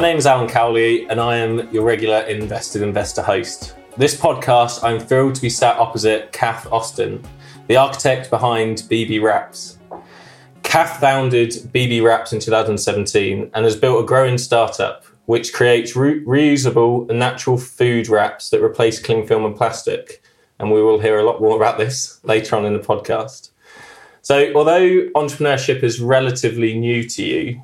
My name is Alan Cowley, and I am your regular Invested Investor host. This podcast, I'm thrilled to be sat opposite Kath Austin, the architect behind Bee Bee Wraps. Kath founded Bee Bee Wraps in 2017 and has built a growing startup which creates re- reusable and natural food wraps that replace cling film and plastic. And we will hear a lot more about this later on in the podcast. So, although entrepreneurship is relatively new to you,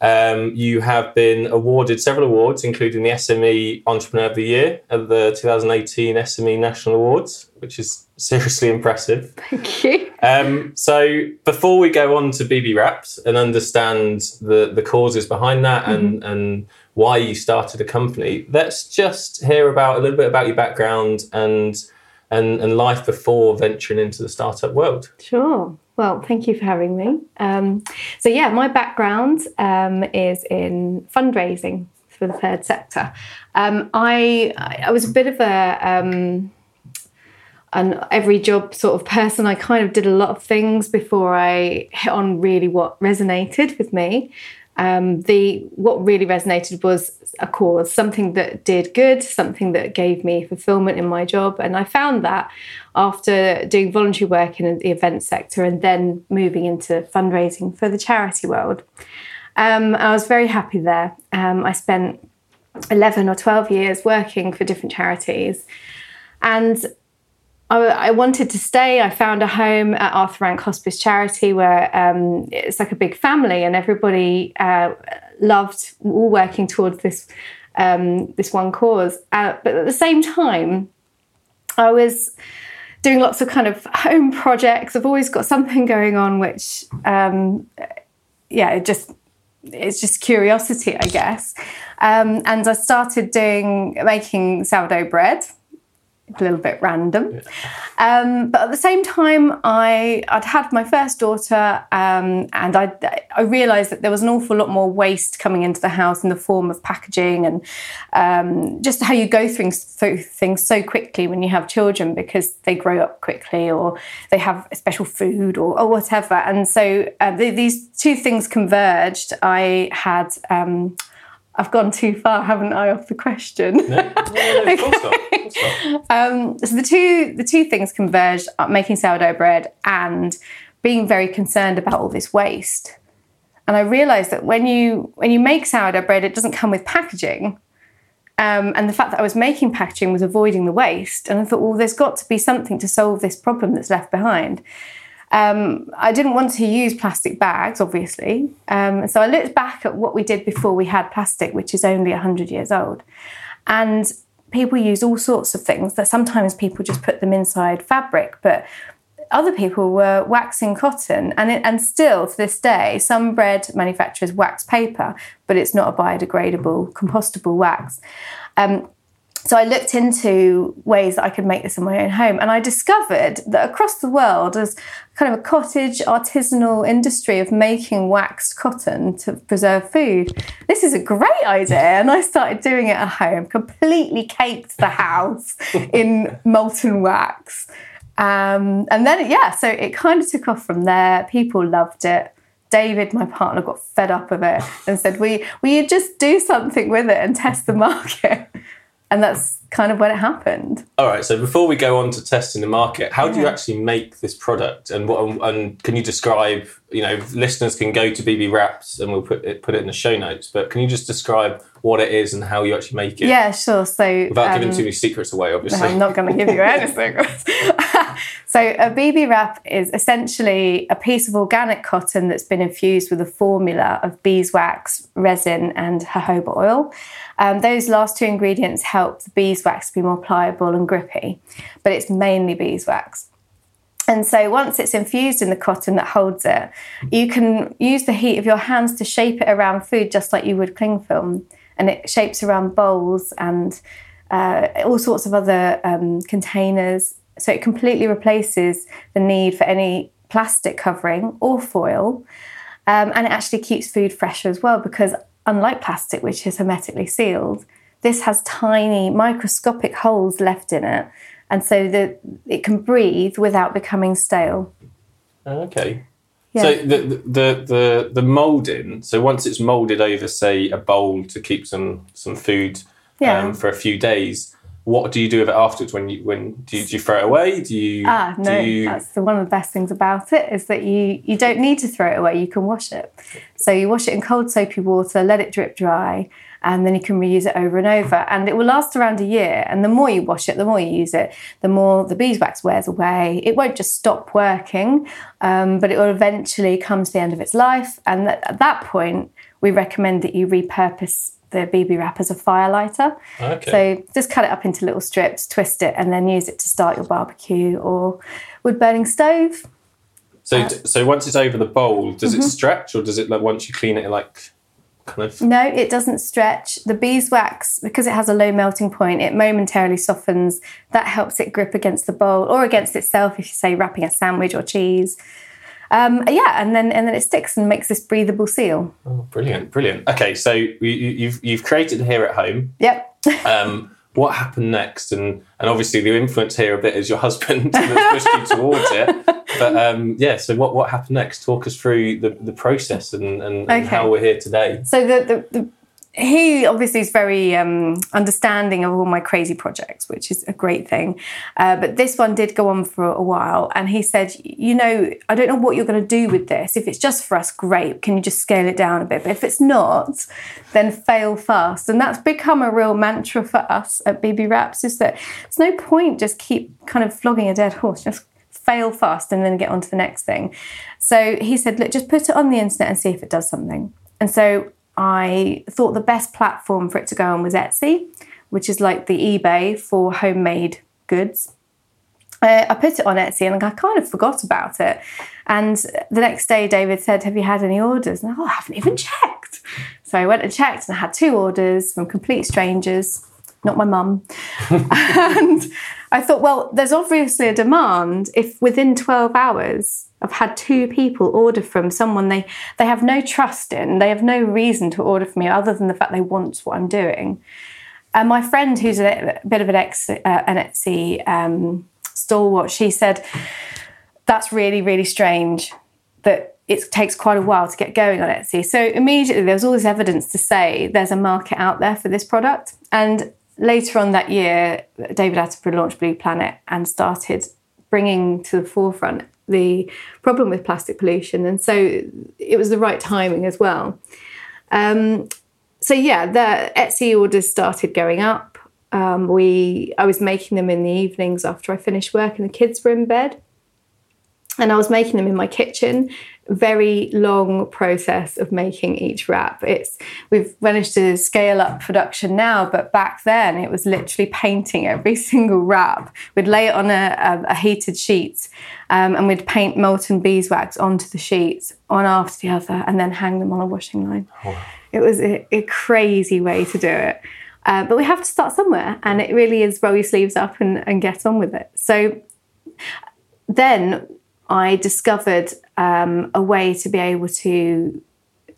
um, you have been awarded several awards, including the SME Entrepreneur of the Year at the 2018 SME National Awards, which is seriously impressive. Thank you. Um, so, before we go on to Bee Bee Wraps and understand the, the causes behind that and, mm-hmm. and why you started a company, let's just hear about a little bit about your background and and, and life before venturing into the startup world. Sure. Well, thank you for having me. Um, so, yeah, my background um, is in fundraising for the third sector. Um, I I was a bit of a um, an every job sort of person. I kind of did a lot of things before I hit on really what resonated with me. Um, the what really resonated was a cause, something that did good, something that gave me fulfillment in my job, and I found that after doing voluntary work in the event sector and then moving into fundraising for the charity world. Um, I was very happy there. Um, I spent 11 or 12 years working for different charities, and I, I, wanted to stay. I found a home at Arthur Rank Hospice Charity where um, it's like a big family and everybody uh, loved all working towards this um, this one cause. Uh, but at the same time, I was doing lots of kind of home projects. I've always got something going on, which um, yeah, it just it's just curiosity, I guess. Um, and I started doing making sourdough bread a little bit random. Um, but at the same time, I, I'd had my first daughter um, and I, I realised that there was an awful lot more waste coming into the house in the form of packaging and um, just how you go through, things so quickly when you have children because they grow up quickly or they have special food or, or whatever. And so uh, these two things converged. I had um, I've gone too far, haven't I, off the question? No, no, no, okay. um, so the two the two things converged: uh, making sourdough bread and being very concerned about all this waste. And I realised that when you when you make sourdough bread, it doesn't come with packaging. Um, and the fact that I was making packaging was avoiding the waste. And I thought, well, there's got to be something to solve this problem that's left behind. Um, I didn't want to use plastic bags, obviously. Um, so I looked back at what we did before we had plastic, which is only 100 years old. And people use all sorts of things that sometimes people just put them inside fabric, but other people were waxing cotton. And, it, and still to this day, some bread manufacturers wax paper, but it's not a biodegradable, compostable wax. Um, so I looked into ways that I could make this in my own home, and I discovered that across the world there's kind of a cottage artisanal industry of making waxed cotton to preserve food. This is a great idea, and I started doing it at home. Completely caked the house in molten wax, um, and then yeah, so it kind of took off from there. People loved it. David, my partner, got fed up of it and said, "We we just do something with it and test the market." And that's kind of when it happened. All right. So before we go on to testing the market, how yeah. do you actually make this product, and what? And can you describe? You know, listeners can go to Bee Bee Wraps, and we'll put it put it in the show notes. But can you just describe what it is and how you actually make it? Yeah, sure. So without um, giving too many secrets away, obviously. No, I'm not going to give you any secrets. so a Bee Bee wrap is essentially a piece of organic cotton that's been infused with a formula of beeswax, resin, and jojoba oil. Um, those last two ingredients help the beeswax be more pliable and grippy, but it's mainly beeswax. And so once it's infused in the cotton that holds it, you can use the heat of your hands to shape it around food just like you would cling film. And it shapes around bowls and uh, all sorts of other um, containers. So it completely replaces the need for any plastic covering or foil. Um, and it actually keeps food fresher as well because unlike plastic, which is hermetically sealed, this has tiny microscopic holes left in it, and so that it can breathe without becoming stale. Okay. Yeah. So the the the the molding. So once it's molded over, say a bowl to keep some some food Yeah. um, for a few days. What do you do with it afterwards? When you when do you, do you throw it away? Do you Ah, no, do you, that's the, one of the best things about it is that you you don't need to throw it away. You can wash it. So you wash it in cold soapy water, let it drip dry, and then you can reuse it over and over. And it will last around a year. And the more you wash it, the more you use it, the more the beeswax wears away. It won't just stop working, um, but it will eventually come to the end of its life. And that, at that point, we recommend that you repurpose the Bee Bee wrap as a fire lighter. Okay. So just cut it up into little strips, twist it, and then use it to start your barbecue or wood burning stove. so so once it's over the bowl, does Mm-hmm. it stretch or does it like once you clean it, it like No, it doesn't stretch. The beeswax, because it has a low melting point, it momentarily softens. That helps it grip against the bowl or against itself if you say wrapping a sandwich or cheese. Um, yeah, and then and then it sticks and makes this breathable seal. oh, brilliant, brilliant. Okay, so you, you- you've you've created here at home. Yep. Um, what happened next? And and obviously the influence here a bit is your husband that's pushed you towards it. But um, yeah, so what what happened next? Talk us through the, the process and, and, and how we're here today. So the, the, the he obviously is very um, understanding of all my crazy projects, which is a great thing. Uh, but this one did go on for a while, and he said, "You know, I don't know what you're going to do with this. If it's just for us, great. Can you just scale it down a bit? But if it's not, then fail fast." And that's become a real mantra for us at Bee Bee Wraps: is that it's no point just keep kind of flogging a dead horse. Just fail fast and then get on to the next thing. So he said, look, just put it on the internet and see if it does something. And so I thought the best platform for it to go on was Etsy, which is like the eBay for homemade goods. Uh, I put it on Etsy and I kind of forgot about it. And the next day, David said, Have you had any orders? And I, oh, I haven't even checked. So I went and checked and I had two orders from complete strangers, not my mum. and I thought, well, there's obviously a demand if within 12 hours I've had two people order from someone they, they have no trust in, they have no reason to order from me other than the fact they want what I'm doing. And my friend, who's a, bit of an, ex, uh, an Etsy um, stalwart, she said, that's really, really strange that it takes quite a while to get going on Etsy. So immediately there was all this evidence to say there's a market out there for this product. And later on that year, David Attenborough launched Blue Planet and started bringing to the forefront the problem with plastic pollution. And so it was the right timing as well. Um, so yeah, the Etsy orders started going up. Um, we I was making them in the evenings after I finished work and the kids were in bed. And I was making them in my kitchen. Very long process of making each wrap. It's we've managed to scale up production now, but back then it was literally painting every single wrap. We'd lay it on a, a, a heated sheet, um, and we'd paint molten beeswax onto the sheets, one after the other, and then hang them on a washing line. It was a, a crazy way to do it. Uh, but we have to start somewhere, and it really is roll your sleeves up and, and get on with it. So then I discovered um, a way to be able to.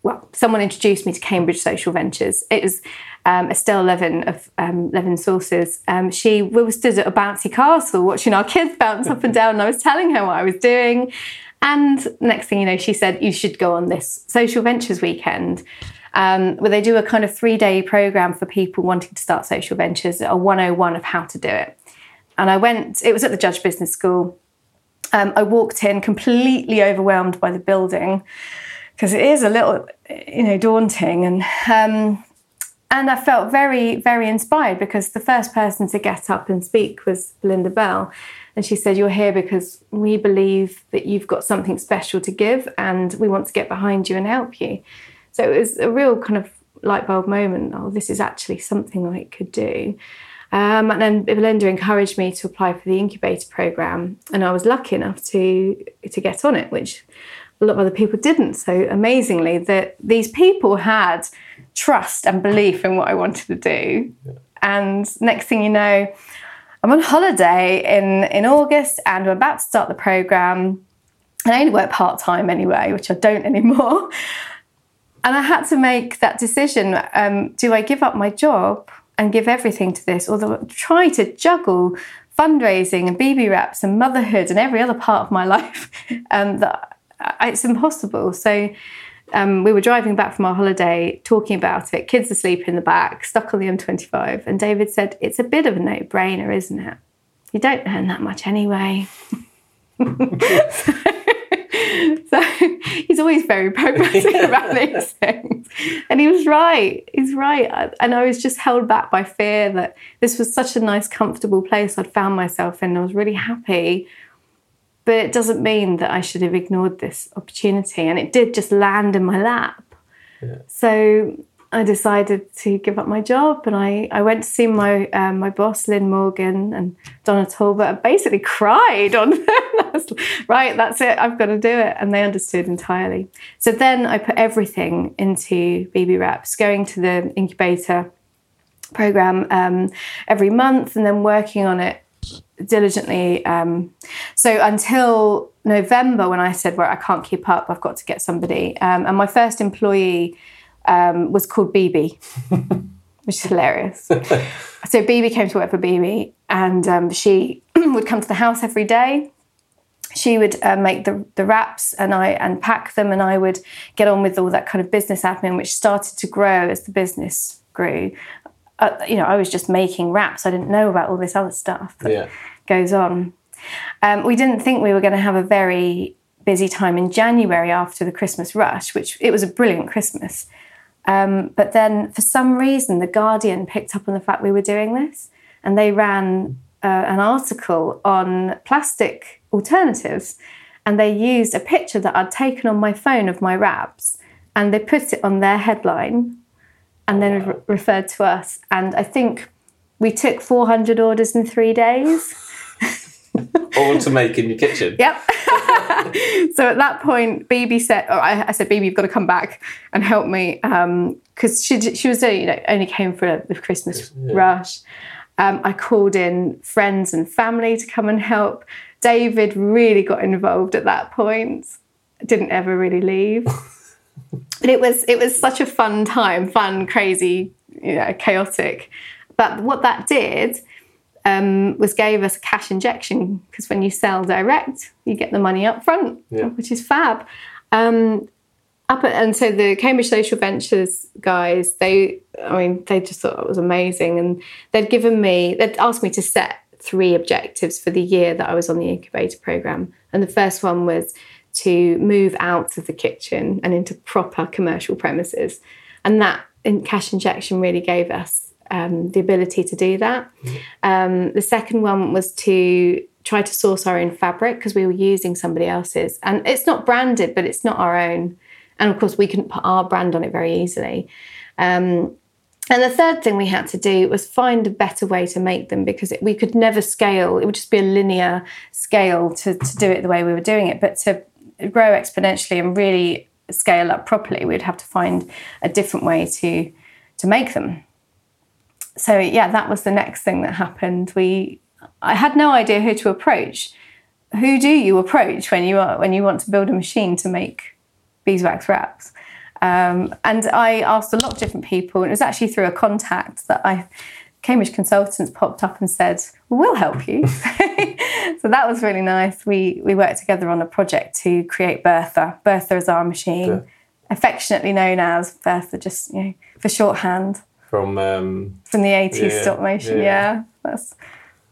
Well, someone introduced me to Cambridge Social Ventures. It was um, Estelle Levin of um, Levin Sources. Um, she we were stood at a bouncy castle watching our kids bounce up and down, and I was telling her what I was doing. And next thing you know, she said, You should go on this Social Ventures weekend um, where they do a kind of three day program for people wanting to start social ventures, a 101 of how to do it. And I went, it was at the Judge Business School. Um, I walked in completely overwhelmed by the building because it is a little, you know, daunting. And um, and I felt very, very inspired because the first person to get up and speak was Belinda Bell. And she said, You're here because we believe that you've got something special to give and we want to get behind you and help you. So it was a real kind of light bulb moment. Oh, this is actually something I could do. Um, and then Belinda encouraged me to apply for the incubator program, and I was lucky enough to to get on it, which a lot of other people didn't. So amazingly, that these people had trust and belief in what I wanted to do. And next thing you know, I'm on holiday in in August, and I'm about to start the program. And I only work part time anyway, which I don't anymore. And I had to make that decision: um, do I give up my job and give everything to this, or the, try to juggle fundraising and Bee Bee wraps and motherhood and every other part of my life um, that I, it's impossible. So um, we were driving back from our holiday talking about it, kids asleep in the back, stuck on the M25. And David said, It's a bit of a no brainer, isn't it? You don't earn that much anyway. so, so he's always very pragmatic about these things. And he was right. He's right. And I was just held back by fear that this was such a nice, comfortable place I'd found myself in. I was really happy. But it doesn't mean that I should have ignored this opportunity. And it did just land in my lap. Yeah. So I decided to give up my job and I, I went to see my um, my boss Lynn Morgan and Donna Talbot and basically cried on right that's it I've got to do it and they understood entirely so then I put everything into Bee Bee Wraps going to the incubator program um, every month and then working on it diligently um, so until November when I said well I can't keep up I've got to get somebody um, and my first employee um, was called BB, which is hilarious. so BB came to work for BB, and um, she would come to the house every day. She would uh, make the, the wraps and I and pack them, and I would get on with all that kind of business admin, which started to grow as the business grew. Uh, you know, I was just making wraps. I didn't know about all this other stuff that yeah. goes on. Um, we didn't think we were going to have a very busy time in January after the Christmas rush, which it was a brilliant Christmas. Um, but then, for some reason, The Guardian picked up on the fact we were doing this and they ran uh, an article on plastic alternatives. And they used a picture that I'd taken on my phone of my wraps and they put it on their headline and then re- referred to us. And I think we took 400 orders in three days. All to make in your kitchen. Yep. so at that point, BB said, oh, I, I, said, BB, you've got to come back and help me. Because um, she, she was, you know, only came for the Christmas yeah. rush. Um, I called in friends and family to come and help. David really got involved at that point. Didn't ever really leave. but it was it was such a fun time, fun, crazy, you know, chaotic. But what that did um, was gave us a cash injection because when you sell direct, you get the money up front, yeah. which is fab. Um, up and so the Cambridge Social Ventures guys, they, I mean, they just thought it was amazing, and they'd given me, they'd asked me to set three objectives for the year that I was on the incubator program, and the first one was to move out of the kitchen and into proper commercial premises, and that in cash injection really gave us um, the ability to do that. Um, the second one was to try to source our own fabric because we were using somebody else's. And it's not branded, but it's not our own. And of course, we couldn't put our brand on it very easily. Um, and the third thing we had to do was find a better way to make them because it, we could never scale. It would just be a linear scale to, to do it the way we were doing it. But to grow exponentially and really scale up properly, we'd have to find a different way to to make them so yeah, that was the next thing that happened. We, I had no idea who to approach. Who do you approach when you are when you want to build a machine to make beeswax wraps? Um, and I asked a lot of different people, and it was actually through a contact that I Cambridge Consultants popped up and said, well, "We'll help you." so that was really nice. We we worked together on a project to create Bertha. Bertha is our machine, yeah. affectionately known as Bertha, just you know, for shorthand from um, from the 80s yeah, stop motion. Yeah. yeah. that's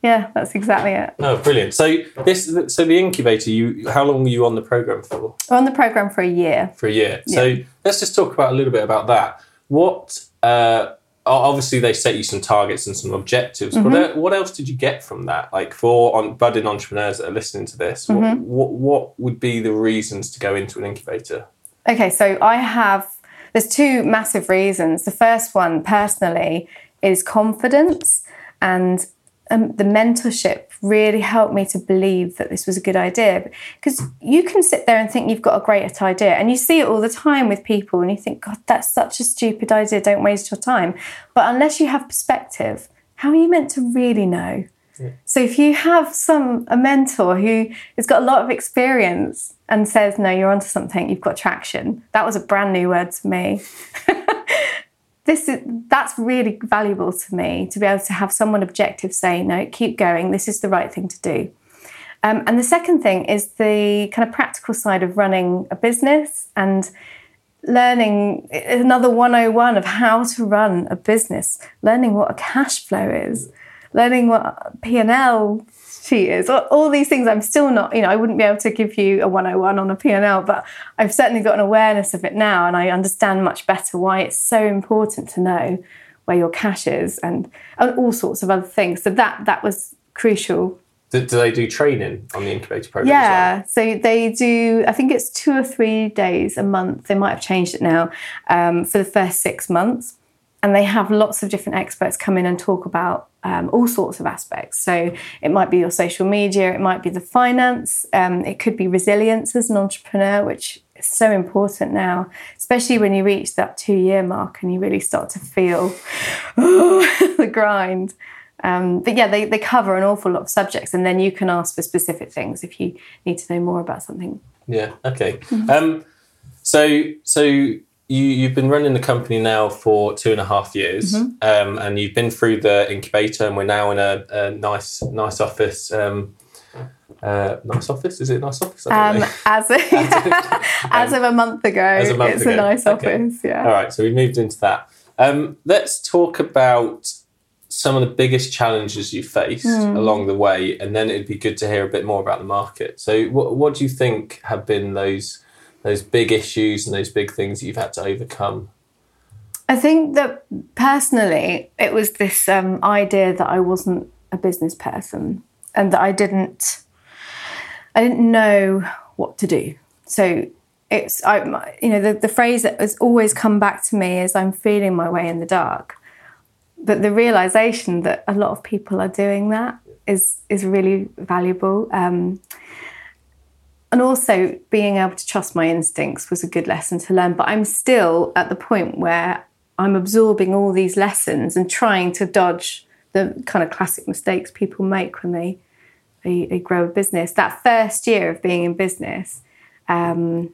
yeah, that's exactly it. Oh, brilliant! So this, so the incubator. You, how long were you on the program for? On the program for a year. For a year. Yeah. So let's just talk about a little bit about that. What? Uh, obviously, they set you some targets and some objectives. Mm-hmm. What, what else did you get from that? Like for on budding entrepreneurs that are listening to this, mm-hmm. what, what what would be the reasons to go into an incubator? Okay, so I have there's two massive reasons. The first one, personally, is confidence and um, the mentorship really helped me to believe that this was a good idea because you can sit there and think you've got a great idea and you see it all the time with people and you think god that's such a stupid idea don't waste your time but unless you have perspective how are you meant to really know so if you have some a mentor who has got a lot of experience and says, "No, you're onto something. You've got traction." That was a brand new word to me. this is that's really valuable to me to be able to have someone objective say, "No, keep going. This is the right thing to do." Um, and the second thing is the kind of practical side of running a business and learning another 101 of how to run a business, learning what a cash flow is, learning what P&L sheet is, all, all these things I'm still not, you know, I wouldn't be able to give you a 101 on a P&L, but I've certainly got an awareness of it now and I understand much better why it's so important to know where your cash is and, and all sorts of other things. So that that was crucial do, do, they do training on the incubator program? Yeah, well? so they do. I think it's two or three days a month. They might have changed it now um, for the first six months, and they have lots of different experts come in and talk about um, all sorts of aspects. So it might be your social media, it might be the finance, um, it could be resilience as an entrepreneur, which is so important now, especially when you reach that two-year mark and you really start to feel oh, the grind. Um, but yeah, they, they cover an awful lot of subjects, and then you can ask for specific things if you need to know more about something. Yeah. Okay. Mm-hmm. Um, so so you you've been running the company now for two and a half years, mm-hmm. um, and you've been through the incubator, and we're now in a, a nice nice office. Um, uh, nice office? Is it a nice office? Um, as, of, as of a month ago, a month it's ago. a nice okay. office. Yeah. All right, so we moved into that. Um, let's talk about some of the biggest challenges you faced mm. along the way, and then it'd be good to hear a bit more about the market. So, what, what do you think have been those those big issues and those big things you've had to overcome? I think that personally, it was this um, idea that I wasn't a business person and that I didn't I didn't know what to do. So it's I you know the, the phrase that has always come back to me is I'm feeling my way in the dark but the realization that a lot of people are doing that is is really valuable. Um, and also being able to trust my instincts was a good lesson to learn. But I'm still at the point where I'm absorbing all these lessons and trying to dodge the kind of classic mistakes people make when they they, they grow a business. That first year of being in business, um,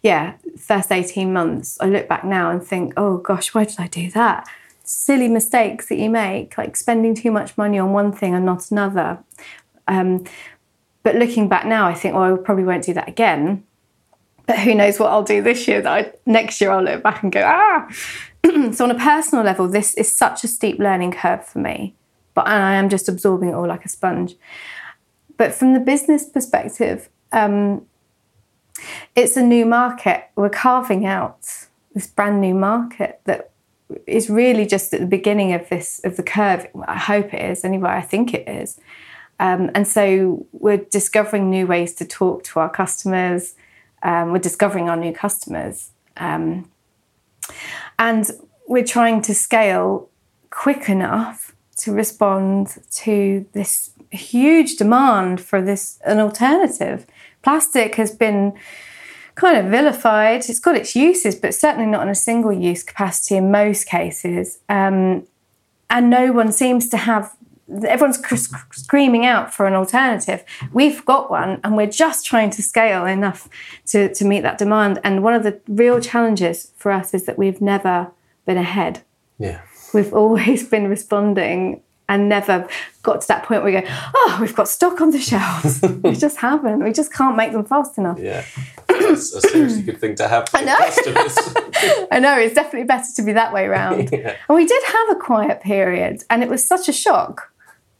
yeah, first 18 months, I look back now and think, oh gosh, why did I do that? silly mistakes that you make, like spending too much money on one thing and not another. Um, but looking back now, I think, well, I probably won't do that again. But who knows what I'll do this year? That I, next year I'll look back and go, ah. so on a personal level, this is such a steep learning curve for me. But I am just absorbing it all like a sponge. But from the business perspective, um, it's a new market. We're carving out this brand new market that is really just at the beginning of this of the curve. I hope it is anyway. I think it is. Um, and so we're discovering new ways to talk to our customers. Um, we're discovering our new customers, um, and we're trying to scale quick enough to respond to this huge demand for this an alternative. Plastic has been kind of vilified. It's got its uses, but certainly not in a single use capacity in most cases. Um, and no one seems to have, everyone's screaming out for an alternative. We've got one, and we're just trying to scale enough to, to meet that demand. And one of the real challenges for us is that we've never been ahead. Yeah. We've always been responding and never got to that point where we go, oh, we've got stock on the shelves. we just haven't. We just can't make them fast enough. Yeah. That's a seriously good thing to have I know. I know. It's definitely better to be that way around. Yeah. And we did have a quiet period, and it was such a shock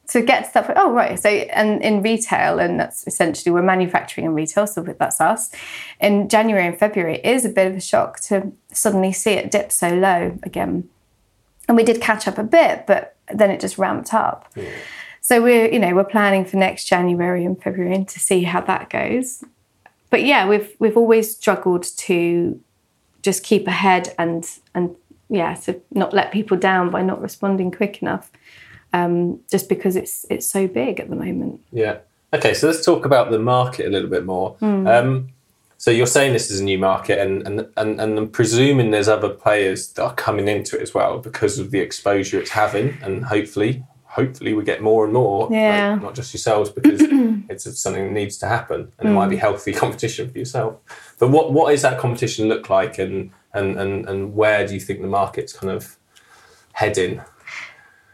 to get to that point. Oh, right. So, and in retail, and that's essentially we're manufacturing and retail, so that's us. In January and February, it is a bit of a shock to suddenly see it dip so low again. And we did catch up a bit, but then it just ramped up. Yeah. So we're, you know, we're planning for next January and February to see how that goes. But yeah, we've we've always struggled to just keep ahead and and yeah, to not let people down by not responding quick enough. Um, just because it's it's so big at the moment. Yeah. Okay, so let's talk about the market a little bit more. Mm. Um, so you're saying this is a new market, and, and and and I'm presuming there's other players that are coming into it as well because of the exposure it's having, and hopefully, hopefully we get more and more. Yeah. Like, not just yourselves because it's something that needs to happen, and mm. it might be healthy competition for yourself. But what what is that competition look like, and and and and where do you think the market's kind of heading?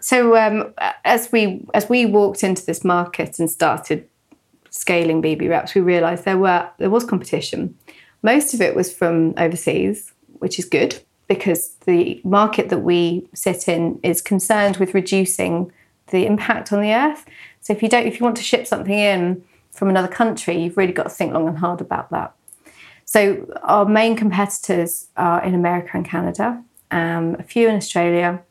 So um, as we as we walked into this market and started scaling Bee Bee wraps, we realised there were there was competition. Most of it was from overseas, which is good because the market that we sit in is concerned with reducing the impact on the earth. So if you don't, if you want to ship something in from another country, you've really got to think long and hard about that. So our main competitors are in America and Canada, um, a few in Australia,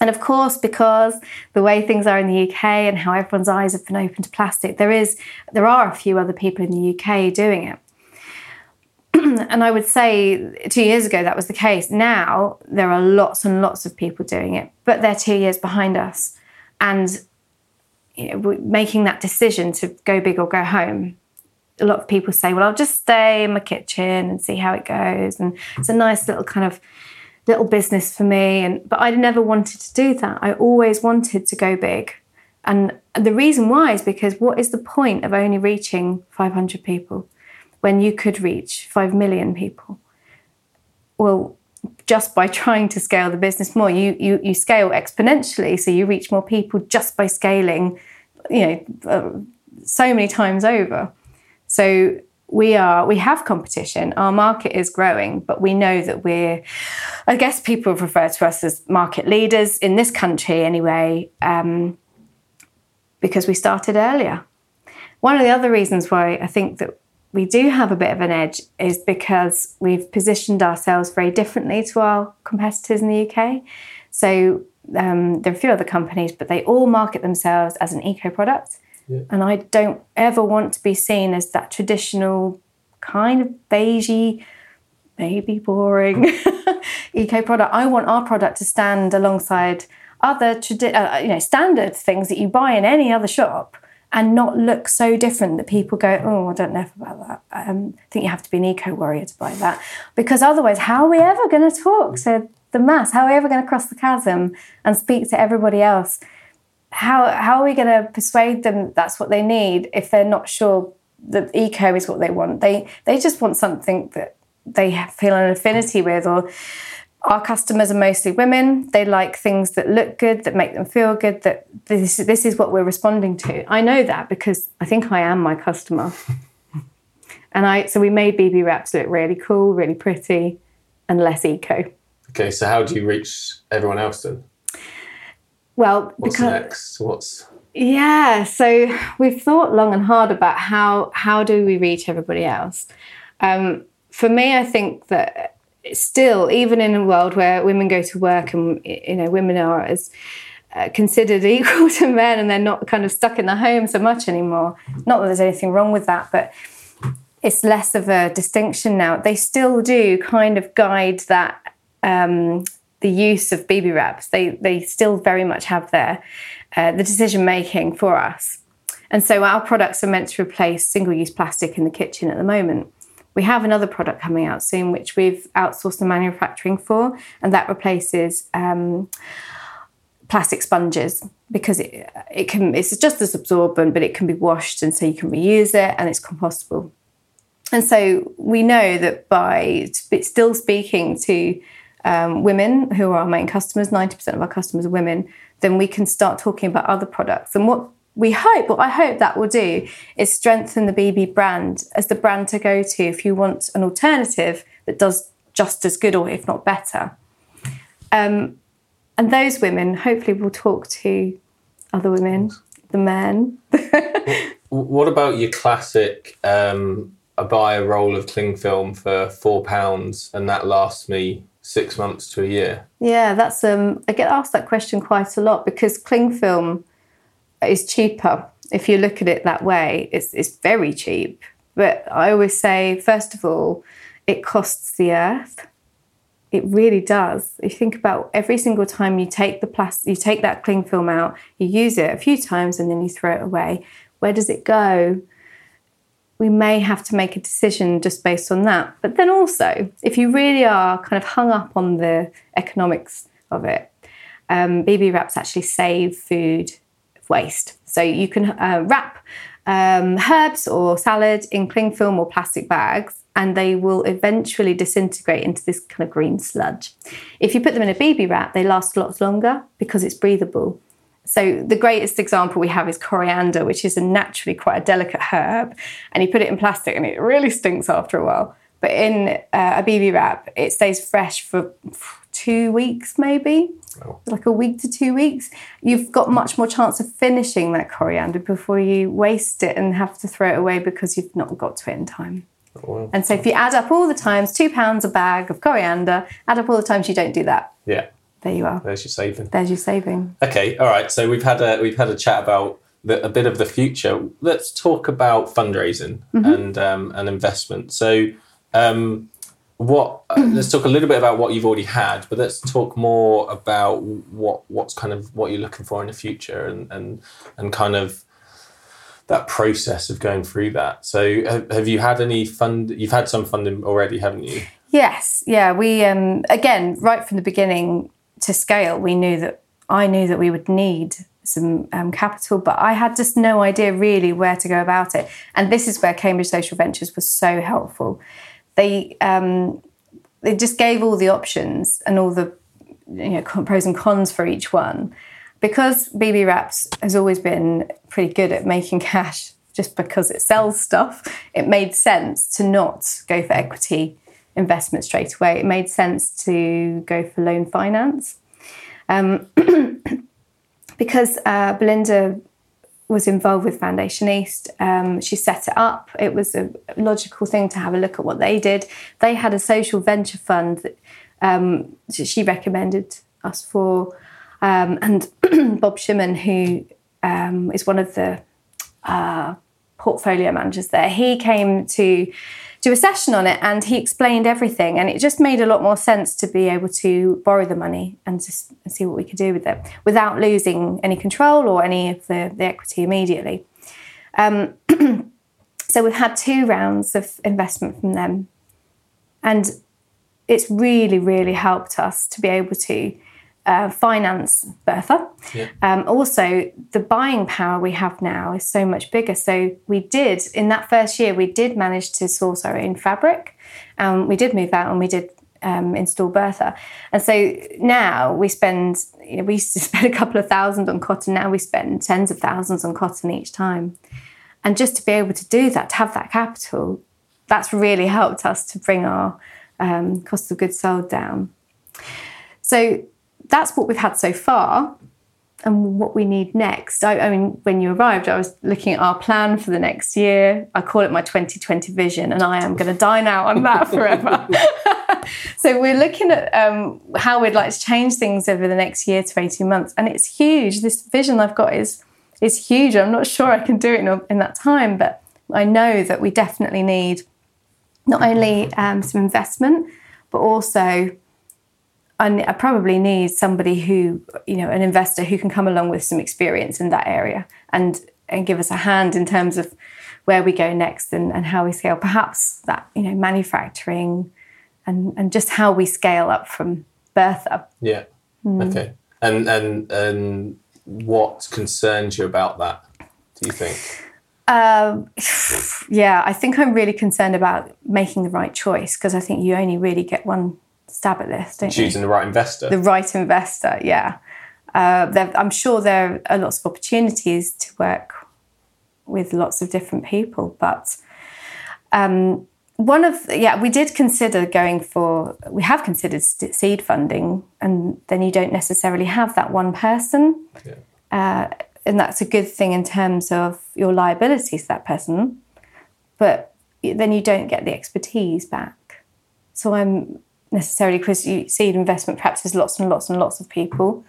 and of course, because the way things are in the UK and how everyone's eyes have been open to plastic, there is there are a few other people in the UK doing it. and I would say two years ago that was the case. Now there are lots and lots of people doing it, but they're two years behind us. And you know, making that decision to go big or go home. A lot of people say, well, I'll just stay in my kitchen and see how it goes. And it's a nice little kind of little business for me. And but I never wanted to do that. I always wanted to go big. And the reason why is because what is the point of only reaching 500 people when you could reach 5 million people? Well, just by trying to scale the business more. You, you, you scale exponentially, so you reach more people just by scaling, you know, uh, so many times over. So we are we have competition. Our market is growing, but we know that we're. I guess people refer to us as market leaders in this country anyway, um, because we started earlier. One of the other reasons why I think that we do have a bit of an edge is because we've positioned ourselves very differently to our competitors in the UK. So um, there are a few other companies, but they all market themselves as an eco product. Yeah. And I don't ever want to be seen as that traditional kind of beigey, maybe boring eco product. I want our product to stand alongside other tradi- uh, you know standard things that you buy in any other shop and not look so different that people go, oh, I don't know about that. Um, I think you have to be an eco warrior to buy that. Because otherwise, how are we ever going to talk to the mass? How are we ever going to cross the chasm and speak to everybody else? How, how are we going to persuade them that's what they need if they're not sure that eco is what they want? They, they just want something that they feel an affinity with or our customers are mostly women. They like things that look good, that make them feel good, that this, this is what we're responding to. I know that because I think I am my customer. and I so we made Bee Bee wraps look really cool, really pretty, and less eco. Okay, so how do you reach everyone else then? Well, what's because, next? What's yeah, so we've thought long and hard about how how do we reach everybody else. Um, for me, I think that still, even in a world where women go to work and you know women are as uh, considered equal to men and they're not kind of stuck in the home so much anymore. Not that there's anything wrong with that, but it's less of a distinction now. They still do kind of guide that um, the use of Bee Bee wraps. They they still very much have their uh, the decision making for us. And so our products are meant to replace single use plastic in the kitchen at the moment. We have another product coming out soon, which we've outsourced the manufacturing for, and that replaces um, plastic sponges because it, it can it's just as absorbent, but it can be washed, and so you can reuse it, and it's compostable. And so we know that by still speaking to um, women who are our main customers, 90% of our customers are women, then we can start talking about other products. And what we hope, what I hope that will do is strengthen the Bee Bee brand as the brand to go to if you want an alternative that does just as good or if not better. Um, and those women hopefully will talk to other women, the men. what about your classic? Um, I buy a roll of cling film for four pounds, and that lasts me six months to a year. Yeah, that's um. I get asked that question quite a lot because cling film is cheaper if you look at it that way. It's it's very cheap. But I always say, first of all, it costs the earth. It really does. If you think about every single time you take the plastic, you take that cling film out, you use it a few times, and then you throw it away. Where does it go? We may have to make a decision just based on that. But then also, if you really are kind of hung up on the economics of it, um, Bee Bee wraps actually save food waste. So you can uh, wrap um, herbs or salad in cling film or plastic bags, and they will eventually disintegrate into this kind of green sludge. If you put them in a Bee Bee wrap, they last lots longer because it's breathable. So the greatest example we have is coriander, which is a naturally quite a delicate herb, and you put it in plastic and it really stinks after a while. But in uh, a Bee Bee wrap, it stays fresh for two weeks, maybe oh. like a week to two weeks. You've got much more chance of finishing that coriander before you waste it and have to throw it away because you've not got to it in time. Oh, And so if you add up all the times, two pounds a bag of coriander, add up all the times you don't do that. Yeah. There you are. There's your saving. There's your saving. Okay, all right. So we've had a we've had a chat about the, a bit of the future. Let's talk about fundraising mm-hmm. and um, and investment. So um, what uh, let's talk a little bit about what you've already had but let's talk more about what what's kind of what you're looking for in the future and and and kind of that process of going through that so have, have you had any fund you've had some funding already haven't you yes yeah we um again right from the beginning to scale we knew that i knew that we would need some um, capital, but I had just no idea really where to go about it. And this is where Cambridge Social Ventures was so helpful they um, they just gave all the options and all the you know, pros and cons for each one. Because Bee Bee Wraps has always been pretty good at making cash just because it sells stuff, it made sense to not go for equity investment straight away. It made sense to go for loan finance. Um, because uh, Belinda was involved with Foundation East. Um, she set it up. It was a logical thing to have a look at what they did. They had a social venture fund that um, she recommended us for. Um, and Bob Shimon, who um, is one of the uh, portfolio managers there, he came to do a session on it and he explained everything and it just made a lot more sense to be able to borrow the money and just see what we could do with it without losing any control or any of the, the equity immediately. Um, so we've had two rounds of investment from them and it's really really helped us to be able to uh, finance Bertha. Yeah. Um, also, the buying power we have now is so much bigger. So we did in that first year, we did manage to source our own fabric. Um, we did move out and we did um, install Bertha. And so now we spend, you know, we used to spend a couple of thousand on cotton. Now we spend tens of thousands on cotton each time. And just to be able to do that, to have that capital, that's really helped us to bring our um, cost of goods sold down. So that's what we've had so far and what we need next. I, I, mean, when you arrived, I was looking at our plan for the next year. I call it my 2020 vision, and I am going to dine out on that forever. so we're looking at um, how we'd like to change things over the next year to 18 months, and it's huge. This vision I've got is is huge. I'm not sure I can do it in, in that time, but I know that we definitely need not only um, some investment, but also I probably need somebody who, you know, an investor who can come along with some experience in that area and and give us a hand in terms of where we go next and, and how we scale. Perhaps that, you know, manufacturing and and just how we scale up from Bertha. Yeah. Mm. Okay. And and and what concerns you about that? Do you think? Um, yeah, I think I'm really concerned about making the right choice because I think you only really get one stab at this, don't Choosing you? the right investor. The right investor, yeah. Uh, I'm sure there are lots of opportunities to work with lots of different people, but um, one of yeah, we did consider going for. We have considered seed funding, and then you don't necessarily have that one person, yeah. uh, and that's a good thing in terms of your liabilities to that person, but then you don't get the expertise back. So I'm necessarily because you seed investment perhaps there's lots and lots and lots of people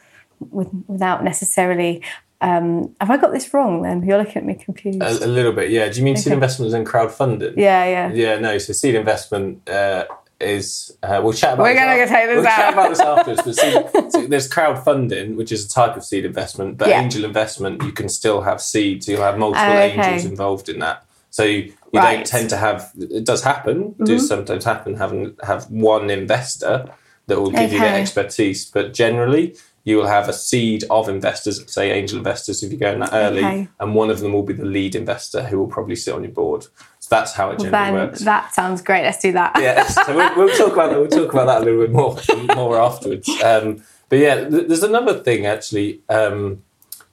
with, without necessarily um, have I got this wrong then? You're looking at me confused. A, a little bit, yeah. Do you mean okay. seed investment is in crowdfunding? Yeah, yeah. Yeah, no. So seed investment uh, is, uh, we'll chat about We're going to take this we'll out. chat about this afterwards. But seed, so there's crowdfunding, which is a type of seed investment, but yeah. angel investment, you can still have seed. So you'll have multiple uh, okay. angels involved in that. So you, you right. don't tend to have. It does happen. Mm-hmm. Does sometimes happen. Having have one investor that will give okay. you the expertise, but generally you will have a seed of investors, say angel investors, if you go in that early, okay. and one of them will be the lead investor who will probably sit on your board. So that's how it well, generally works. That sounds great. Let's do that. yeah, so we'll, we'll, talk about that. We'll talk about that a little bit more more afterwards. Um, but yeah, th- there's another thing actually. Um,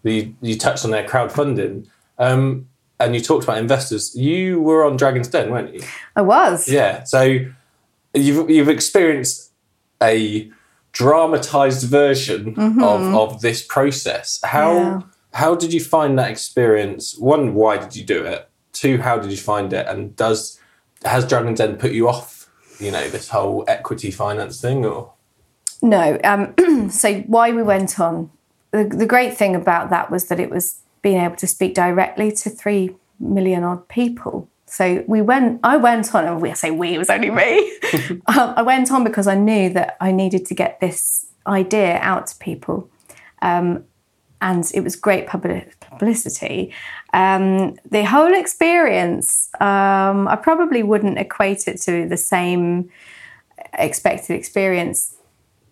you, you touched on their crowdfunding. Um, and you talked about investors. You were on Dragon's Den, weren't you? I was. Yeah. So you've you've experienced a dramatized version of, of this process. How Yeah. how did you find that experience? One, why did you do it? Two, how did you find it? And does has Dragon's Den put you off, you know, this whole equity finance thing or No. Um, so why we went on, the, the great thing about that was that it was being able to speak directly to three million odd people. So we went. I went on, we I say we. It was only me. um, I went on because I knew that I needed to get this idea out to people, um, and it was great publicity. Um, the whole experience, um, I probably wouldn't equate it to the same expected experience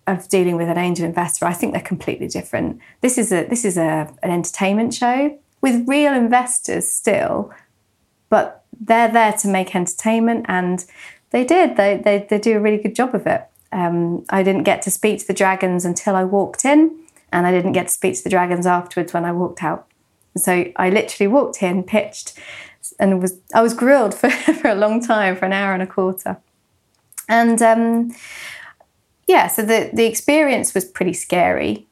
of dealing with an angel investor. I think they're completely different. This is a this is a an entertainment show with real investors still, but they're there to make entertainment, and they did. They they, they do a really good job of it. Um, I didn't get to speak to the dragons until I walked in, and I didn't get to speak to the dragons afterwards when I walked out. So I literally walked in, pitched, and was I was grilled for, for a long time, for an hour and a quarter. And um, yeah, so the, the experience was pretty scary.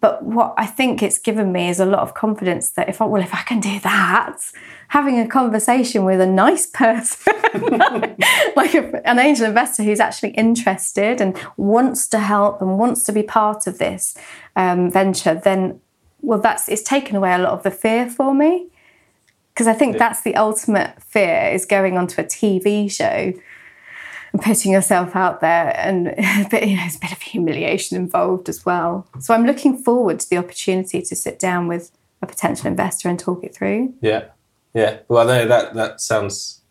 But what I think it's given me is a lot of confidence that if I well, if I can do that, having a conversation with a nice person, like a, an angel investor who's actually interested and wants to help and wants to be part of this um, venture, then well, that's it's taken away a lot of the fear for me. Because I think that's the ultimate fear is going onto a TV show and putting yourself out there, and a bit, you know, there's a bit of humiliation involved as well. So I'm looking forward to the opportunity to sit down with a potential investor and talk it through. Yeah, yeah. Well, no, that that sounds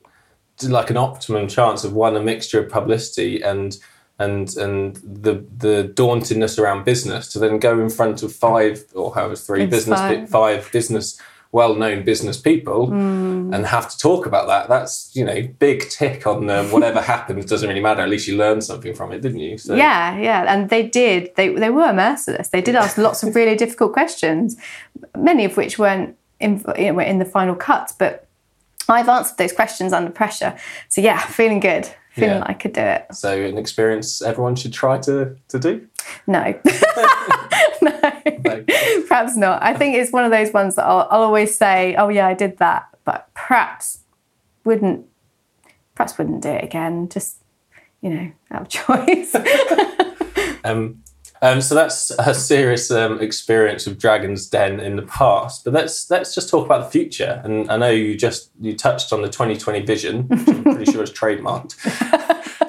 like an optimum chance of one a mixture of publicity and and and the the dauntingness around business to then go in front of five or however three It's business five. five business well known business people Mm. and have to talk about that. That's you know big tick on um, whatever happens doesn't really matter. At least you learned something from it, didn't you? So, Yeah, yeah, and they did. They they were merciless. They did ask lots of really difficult questions, many of which weren't in, you know, in the final cut. But I've answered those questions under pressure. So yeah, feeling good, feeling Yeah. like I could do it. So an experience everyone should try to to do. No. no. Perhaps not. I think it's one of those ones that I'll, I'll always say, oh yeah, I did that, but perhaps wouldn't perhaps wouldn't do it again. Just, you know, out of choice. Um, um, so that's a serious um, experience of Dragon's Den in the past. But let's let's just talk about the future. And I know you just you touched on the 2020 vision, which I'm pretty sure is trademarked.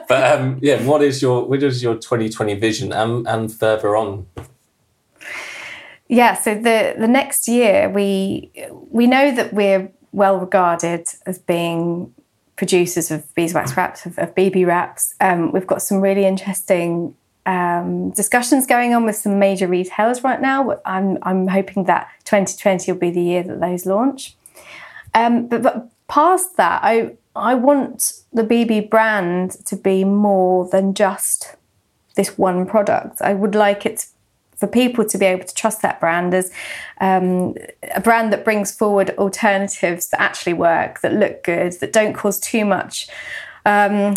But um, yeah, what is your what is your 2020 vision and and further on? Yeah, so the the next year we we know that we're well regarded as being producers of beeswax wraps of, of Bee Bee wraps. Um, we've got some really interesting um, discussions going on with some major retailers right now. I'm I'm hoping that 2020 will be the year that those launch. Um, but, but past that, I I want the Bee Bee brand to be more than just this one product. I would like it for people to be able to trust that brand as um, a brand that brings forward alternatives that actually work, that look good, that don't cause too much. Um,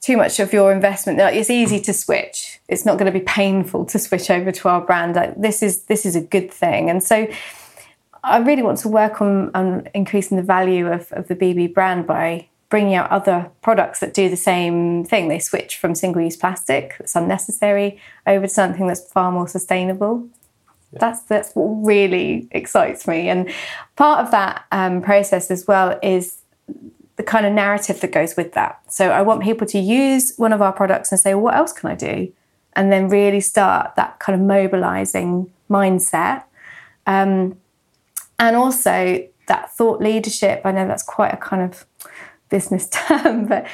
too much of your investment. It's easy to switch. It's not going to be painful to switch over to our brand. Like, this is this is a good thing, and so I really want to work on, on increasing the value of, of the Bee Bee brand by bringing out other products that do the same thing. They switch from single use plastic that's unnecessary over to something that's far more sustainable. That's that's what really excites me, and part of that um, process as well is the kind of narrative that goes with that. So I want people to use one of our products and say, well, "What else can I do?" and then really start that kind of mobilizing mindset um, and also that thought leadership. I know that's quite a kind of business term, but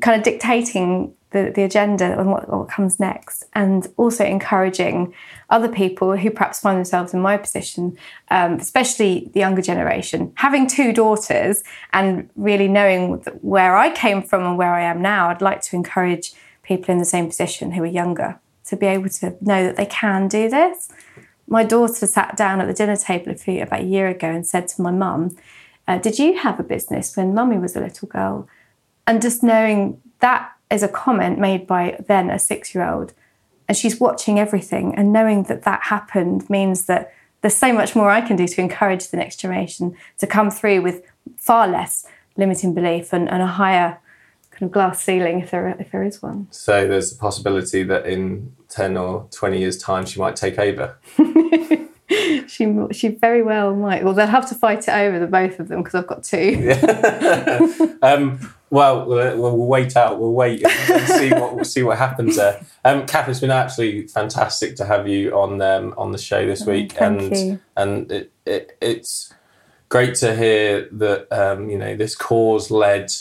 kind of dictating the, the agenda and what, what comes next, and also encouraging other people who perhaps find themselves in my position, um, especially the younger generation. Having two daughters and really knowing where I came from and where I am now, I'd like to encourage people in the same position who are younger to be able to know that they can do this my daughter sat down at the dinner table a few, about a year ago and said to my mum, uh, Did you have a business when mummy was a little girl? And just knowing that is a comment made by then a six year old, and she's watching everything, and knowing that that happened means that there's so much more I can do to encourage the next generation to come through with far less limiting belief and, and a higher kind of glass ceiling if there if there is one. So there's a possibility that in ten or twenty years' time she might take over. she she very well might. Well, they'll have to fight it over the both of them because I've got two. um, well, well, we'll wait out. We'll wait and see what we'll see what happens there. Um, Kath, it's been absolutely fantastic to have you on um, on the show this week, thank and you. and it, it, it's great to hear that um, you know this cause led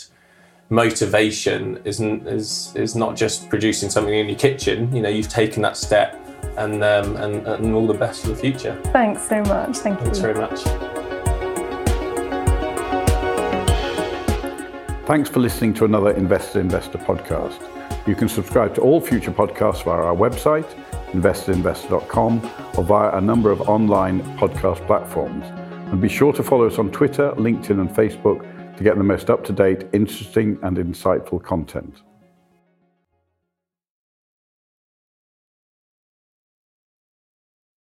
motivation isn't is is not just producing something in your kitchen. You know, you've taken that step, and um, and and all the best for the future. Thanks so much. Thank Thanks you. very much. Thanks for listening to another Invested Investor podcast. You can subscribe to all future podcasts via our website, investedinvestor.com, or via a number of online podcast platforms. And be sure to follow us on Twitter, LinkedIn, and Facebook to get the most up to date, interesting, and insightful content.